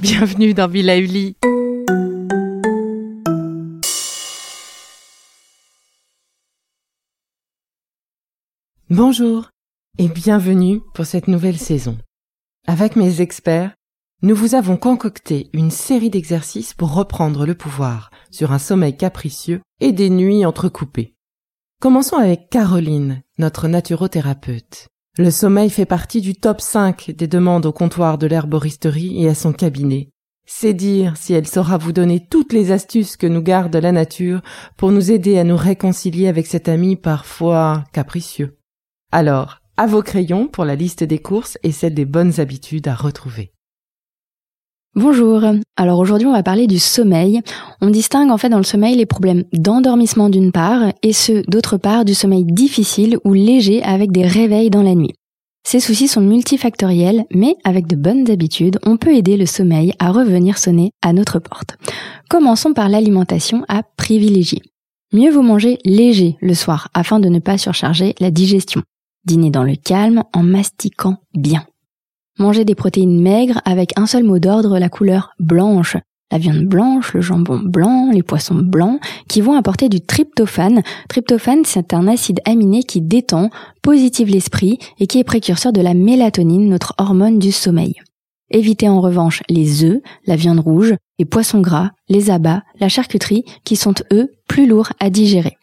Bienvenue dans Villa Uli. Bonjour et bienvenue pour cette nouvelle saison. Avec mes experts, nous vous avons concocté une série d'exercices pour reprendre le pouvoir sur un sommeil capricieux et des nuits entrecoupées. Commençons avec Caroline, notre naturothérapeute. Le sommeil fait partie du top 5 des demandes au comptoir de l'herboristerie et à son cabinet. C'est dire si elle saura vous donner toutes les astuces que nous garde la nature pour nous aider à nous réconcilier avec cet ami parfois capricieux. Alors, à vos crayons pour la liste des courses et celle des bonnes habitudes à retrouver. Bonjour. Alors aujourd'hui, on va parler du sommeil. On distingue en fait dans le sommeil les problèmes d'endormissement d'une part et ceux d'autre part du sommeil difficile ou léger avec des réveils dans la nuit. Ces soucis sont multifactoriels, mais avec de bonnes habitudes, on peut aider le sommeil à revenir sonner à notre porte. Commençons par l'alimentation à privilégier. Mieux vous manger léger le soir afin de ne pas surcharger la digestion. Dîner dans le calme en mastiquant bien. Manger des protéines maigres avec un seul mot d'ordre, la couleur blanche. La viande blanche, le jambon blanc, les poissons blancs, qui vont apporter du tryptophane. Tryptophane, c'est un acide aminé qui détend, positive l'esprit et qui est précurseur de la mélatonine, notre hormone du sommeil. Évitez en revanche les œufs, la viande rouge, les poissons gras, les abats, la charcuterie, qui sont eux plus lourds à digérer.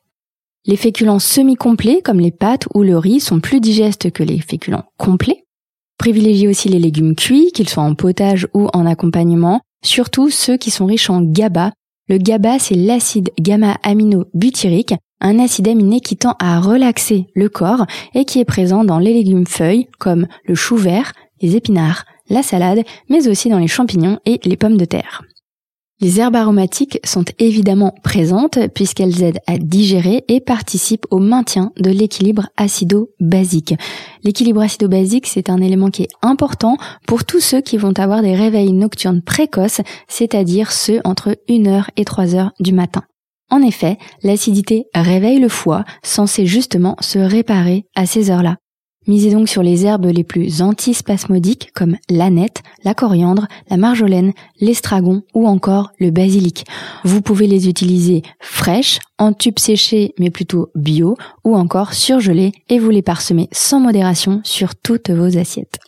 Les féculents semi-complets, comme les pâtes ou le riz, sont plus digestes que les féculents complets. Privilégiez aussi les légumes cuits, qu'ils soient en potage ou en accompagnement, surtout ceux qui sont riches en GABA. Le GABA, c'est l'acide gamma-aminobutyrique, un acide aminé qui tend à relaxer le corps et qui est présent dans les légumes feuilles comme le chou vert, les épinards, la salade, mais aussi dans les champignons et les pommes de terre. Les herbes aromatiques sont évidemment présentes puisqu'elles aident à digérer et participent au maintien de l'équilibre acido-basique. L'équilibre acido-basique, c'est un élément qui est important pour tous ceux qui vont avoir des réveils nocturnes précoces, c'est-à-dire ceux entre 1h et 3h du matin. En effet, l'acidité réveille le foie, censé justement se réparer à ces heures-là. Misez donc sur les herbes les plus antispasmodiques comme l'aneth, la coriandre, la marjolaine, l'estragon ou encore le basilic. Vous pouvez les utiliser fraîches, en tubes séchés mais plutôt bio ou encore surgelées et vous les parsemez sans modération sur toutes vos assiettes.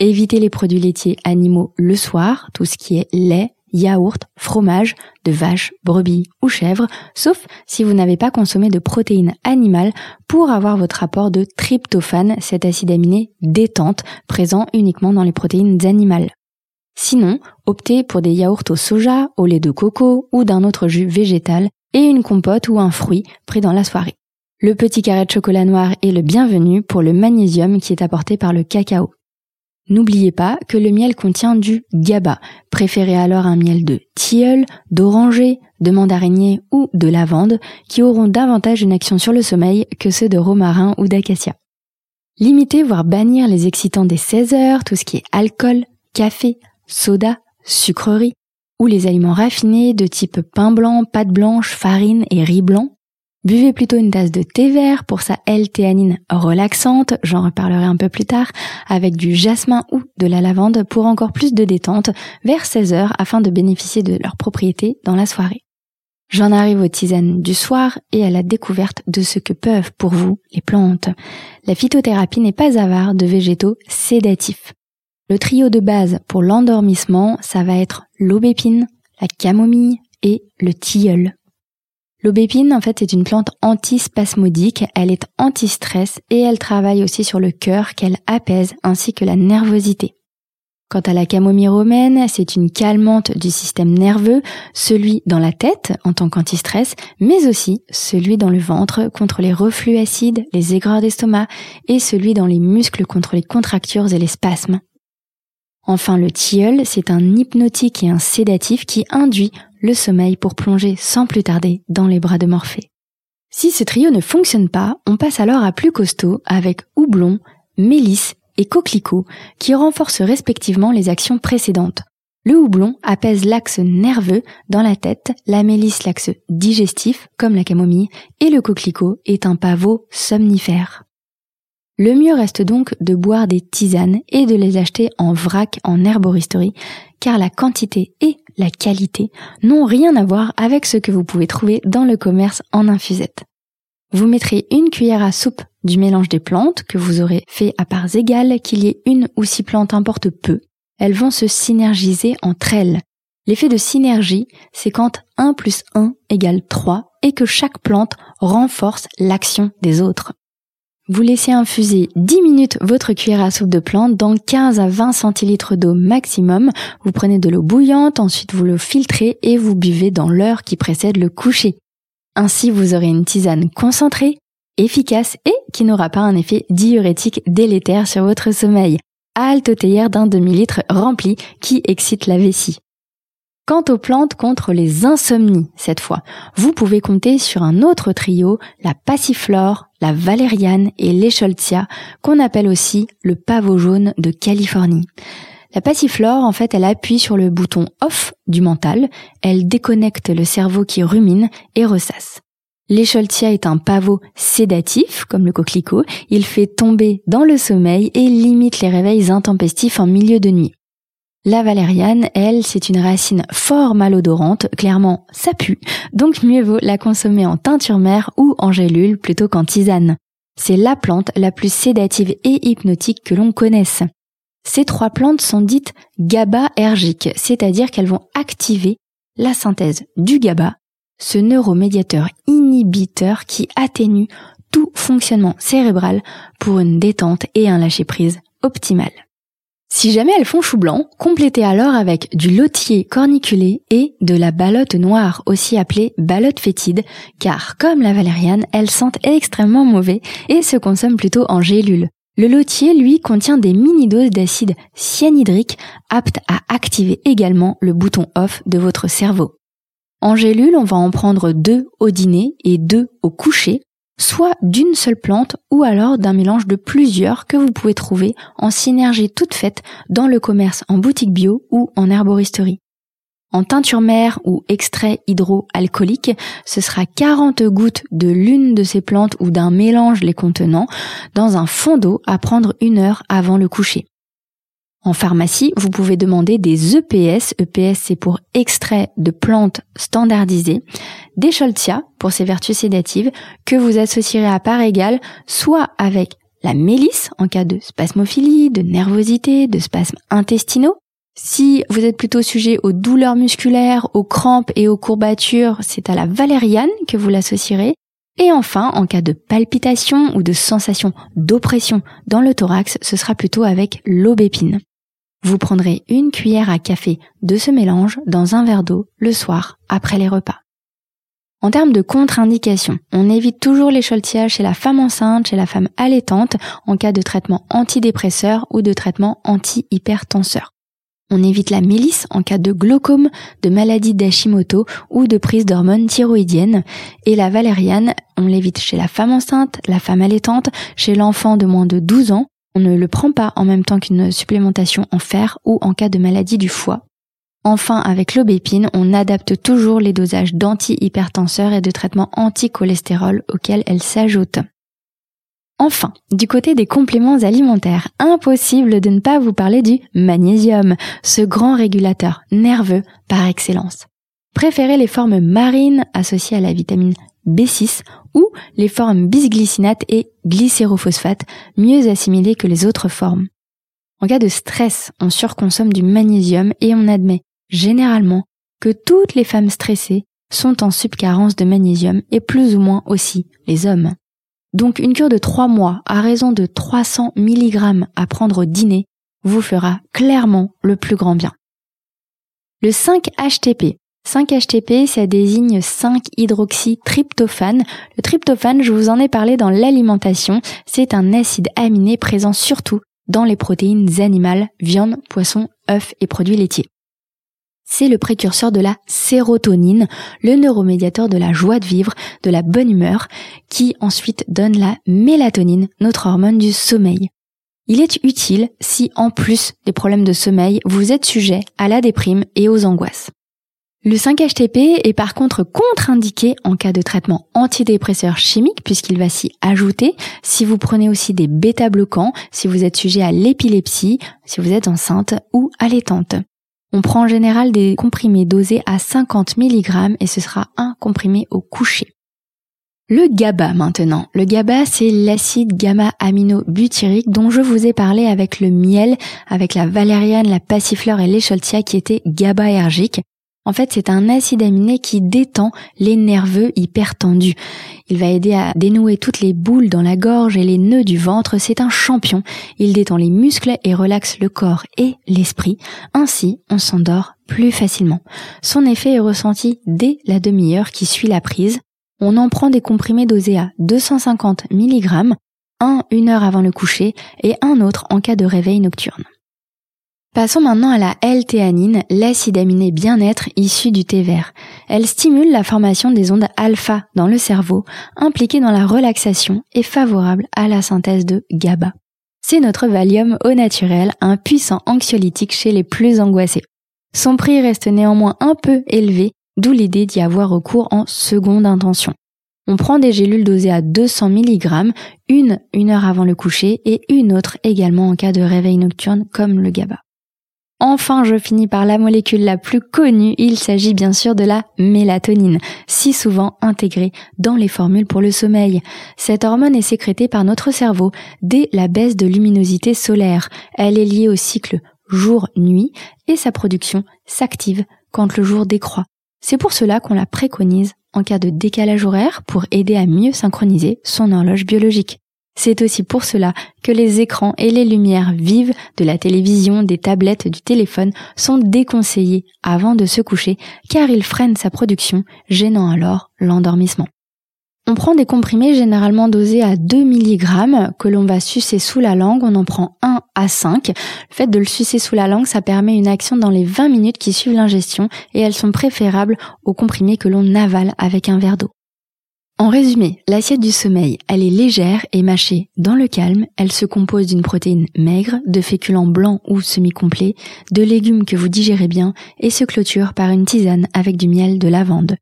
Évitez les produits laitiers animaux le soir, tout ce qui est lait, yaourt, fromage, de vache, brebis ou chèvre, sauf si vous n'avez pas consommé de protéines animales pour avoir votre apport de tryptophane, cet acide aminé détente présent uniquement dans les protéines animales. Sinon, optez pour des yaourts au soja, au lait de coco ou d'un autre jus végétal et une compote ou un fruit pris dans la soirée. Le petit carré de chocolat noir est le bienvenu pour le magnésium qui est apporté par le cacao. N'oubliez pas que le miel contient du GABA. Préférez alors un miel de tilleul, d'oranger, de mandarinier ou de lavande qui auront davantage une action sur le sommeil que ceux de romarin ou d'acacia. Limitez voire bannir les excitants des 16 heures, tout ce qui est alcool, café, soda, sucrerie ou les aliments raffinés de type pain blanc, pâte blanche, farine et riz blanc. Buvez plutôt une tasse de thé vert pour sa L-théanine relaxante, j'en reparlerai un peu plus tard, avec du jasmin ou de la lavande pour encore plus de détente vers 16 heures afin de bénéficier de leurs propriétés dans la soirée. J'en arrive aux tisanes du soir et à la découverte de ce que peuvent pour vous les plantes. La phytothérapie n'est pas avare de végétaux sédatifs. Le trio de base pour l'endormissement, ça va être l'aubépine, la camomille et le tilleul. L'aubépine, en fait, est une plante antispasmodique, elle est anti-stress et elle travaille aussi sur le cœur qu'elle apaise ainsi que la nervosité. Quant à la camomille romaine, c'est une calmante du système nerveux, celui dans la tête en tant qu'antistress, mais aussi celui dans le ventre contre les reflux acides, les aigreurs d'estomac et celui dans les muscles contre les contractures et les spasmes. Enfin, le tilleul, c'est un hypnotique et un sédatif qui induit le sommeil pour plonger sans plus tarder dans les bras de Morphée. Si ce trio ne fonctionne pas, on passe alors à plus costaud avec houblon, mélisse et coquelicot qui renforcent respectivement les actions précédentes. Le houblon apaise l'axe nerveux dans la tête, la mélisse l'axe digestif comme la camomille et le coquelicot est un pavot somnifère. Le mieux reste donc de boire des tisanes et de les acheter en vrac en herboristerie car la quantité et la qualité n'ont rien à voir avec ce que vous pouvez trouver dans le commerce en infusette. Vous mettrez une cuillère à soupe du mélange des plantes que vous aurez fait à parts égales, qu'il y ait une ou six plantes importe peu. Elles vont se synergiser entre elles. L'effet de synergie, c'est quand 1 plus 1 égale 3 et que chaque plante renforce l'action des autres. Vous laissez infuser 10 minutes votre cuillère à soupe de plantes dans 15 à 20 centilitres d'eau maximum. Vous prenez de l'eau bouillante, ensuite vous le filtrez et vous buvez dans l'heure qui précède le coucher. Ainsi, vous aurez une tisane concentrée, efficace et qui n'aura pas un effet diurétique délétère sur votre sommeil. Halte théière d'un demi-litre rempli qui excite la vessie. Quant aux plantes contre les insomnies, cette fois, vous pouvez compter sur un autre trio, la passiflore, la valériane et l'écholtia, qu'on appelle aussi le pavot jaune de Californie. La passiflore, en fait, elle appuie sur le bouton off du mental, elle déconnecte le cerveau qui rumine et ressasse. L'écholtia est un pavot sédatif, comme le coquelicot, il fait tomber dans le sommeil et limite les réveils intempestifs en milieu de nuit. La valériane, elle, c'est une racine fort malodorante, clairement ça pue, donc mieux vaut la consommer en teinture mère ou en gélule plutôt qu'en tisane. C'est la plante la plus sédative et hypnotique que l'on connaisse. Ces trois plantes sont dites GABAergiques, c'est-à-dire qu'elles vont activer la synthèse du GABA, ce neuromédiateur inhibiteur qui atténue tout fonctionnement cérébral pour une détente et un lâcher-prise optimal. Si jamais elles font chou blanc, complétez alors avec du lotier corniculé et de la ballotte noire, aussi appelée ballotte fétide, car comme la valériane, elles sentent extrêmement mauvais et se consomment plutôt en gélule. Le lotier, lui, contient des mini-doses d'acide cyanhydrique aptes à activer également le bouton off de votre cerveau. En gélule, on va en prendre deux au dîner et deux au coucher, soit d'une seule plante ou alors d'un mélange de plusieurs que vous pouvez trouver en synergie toute faite dans le commerce en boutique bio ou en herboristerie. En teinture mère ou extrait hydroalcoolique, ce sera 40 gouttes de l'une de ces plantes ou d'un mélange les contenant dans un fond d'eau à prendre une heure avant le coucher. En pharmacie, vous pouvez demander des EPS. EPS, c'est pour extrait de plantes standardisées. Des Scholzia, pour ses vertus sédatives, que vous associerez à part égale, soit avec la mélisse, en cas de spasmophilie, de nervosité, de spasmes intestinaux, si vous êtes plutôt sujet aux douleurs musculaires, aux crampes et aux courbatures, c'est à la valériane que vous l'associerez. Et enfin, en cas de palpitation ou de sensation d'oppression dans le thorax, ce sera plutôt avec l'aubépine. Vous prendrez une cuillère à café de ce mélange dans un verre d'eau le soir après les repas. En termes de contre-indication, on évite toujours les choltiages chez la femme enceinte, chez la femme allaitante, en cas de traitement antidépresseur ou de traitement anti-hypertenseur. On évite la mélisse en cas de glaucome, de maladie d'Hashimoto ou de prise d'hormones thyroïdiennes. Et la valériane, on l'évite chez la femme enceinte, la femme allaitante, chez l'enfant de moins de 12 ans. On ne le prend pas en même temps qu'une supplémentation en fer ou en cas de maladie du foie. Enfin, avec l'aubépine, on adapte toujours les dosages d'anti-hypertenseurs et de traitements anti-cholestérol auxquels elle s'ajoute. Enfin, du côté des compléments alimentaires, impossible de ne pas vous parler du magnésium, ce grand régulateur nerveux par excellence. Préférez les formes marines associées à la vitamine B6 ou les formes bisglycinate et glycérophosphate, mieux assimilées que les autres formes. En cas de stress, on surconsomme du magnésium et on admet généralement que toutes les femmes stressées sont en subcarence de magnésium et plus ou moins aussi les hommes. Donc une cure de 3 mois à raison de 300 mg à prendre au dîner vous fera clairement le plus grand bien. Le 5-HTP. 5-HTP, ça désigne 5-hydroxytryptophane. Le tryptophane, je vous en ai parlé dans l'alimentation, c'est un acide aminé présent surtout dans les protéines animales, viande, poisson, œufs et produits laitiers. C'est le précurseur de la sérotonine, le neuromédiateur de la joie de vivre, de la bonne humeur, qui ensuite donne la mélatonine, notre hormone du sommeil. Il est utile si, en plus des problèmes de sommeil, vous êtes sujet à la déprime et aux angoisses. Le 5-HTP est par contre contre-indiqué en cas de traitement antidépresseur chimique puisqu'il va s'y ajouter si vous prenez aussi des bêta-bloquants, si vous êtes sujet à l'épilepsie, si vous êtes enceinte ou allaitante. On prend en général des comprimés dosés à 50 mg et ce sera un comprimé au coucher. Le GABA maintenant. Le GABA, c'est l'acide gamma-aminobutyrique dont je vous ai parlé avec le miel, avec la valériane, la passiflore et l'écholtia qui étaient GABAergiques. En fait, c'est un acide aminé qui détend les nerveux hypertendus. Il va aider à dénouer toutes les boules dans la gorge et les nœuds du ventre. C'est un champion. Il détend les muscles et relaxe le corps et l'esprit. Ainsi, on s'endort plus facilement. Son effet est ressenti dès la demi-heure qui suit la prise on en prend des comprimés dosés à 250 mg, un une heure avant le coucher et un autre en cas de réveil nocturne. Passons maintenant à la L-théanine, l'acide aminé bien-être issu du thé vert. Elle stimule la formation des ondes alpha dans le cerveau, impliquées dans la relaxation et favorable à la synthèse de GABA. C'est notre Valium au naturel, un puissant anxiolytique chez les plus angoissés. Son prix reste néanmoins un peu élevé d'où l'idée d'y avoir recours en seconde intention. On prend des gélules dosées à 200 mg, une une heure avant le coucher et une autre également en cas de réveil nocturne comme le GABA. Enfin, je finis par la molécule la plus connue, il s'agit bien sûr de la mélatonine, si souvent intégrée dans les formules pour le sommeil. Cette hormone est sécrétée par notre cerveau dès la baisse de luminosité solaire. Elle est liée au cycle jour-nuit et sa production s'active quand le jour décroît. C'est pour cela qu'on la préconise en cas de décalage horaire pour aider à mieux synchroniser son horloge biologique. C'est aussi pour cela que les écrans et les lumières vives de la télévision, des tablettes, du téléphone sont déconseillés avant de se coucher car ils freinent sa production, gênant alors l'endormissement. On prend des comprimés généralement dosés à 2 mg que l'on va sucer sous la langue. On en prend 1 à 5. Le fait de le sucer sous la langue, ça permet une action dans les 20 minutes qui suivent l'ingestion et elles sont préférables aux comprimés que l'on avale avec un verre d'eau. En résumé, l'assiette du sommeil, elle est légère et mâchée dans le calme. Elle se compose d'une protéine maigre, de féculents blancs ou semi-complets, de légumes que vous digérez bien et se clôture par une tisane avec du miel de lavande.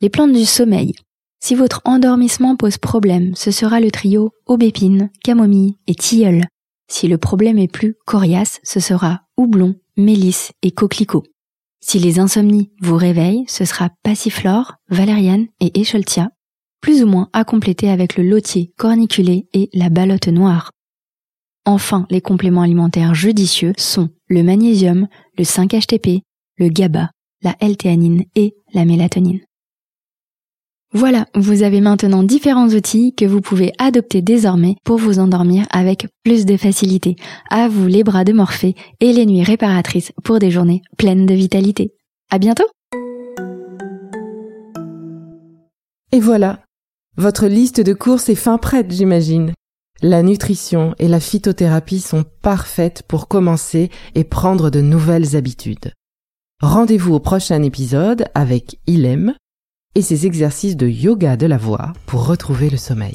Les plantes du sommeil, si votre endormissement pose problème, ce sera le trio aubépine, camomille et tilleul. Si le problème est plus coriace, ce sera houblon, mélisse et coquelicot. Si les insomnies vous réveillent, ce sera passiflore, valériane et écholtia, plus ou moins à compléter avec le lotier corniculé et la balotte noire. Enfin, les compléments alimentaires judicieux sont le magnésium, le 5-HTP, le GABA, la L-théanine et la mélatonine. Voilà, vous avez maintenant différents outils que vous pouvez adopter désormais pour vous endormir avec plus de facilité. À vous les bras de Morphée et les nuits réparatrices pour des journées pleines de vitalité. À bientôt! Et voilà. Votre liste de courses est fin prête, j'imagine. La nutrition et la phytothérapie sont parfaites pour commencer et prendre de nouvelles habitudes. Rendez-vous au prochain épisode avec Ilem et ses exercices de yoga de la voix pour retrouver le sommeil.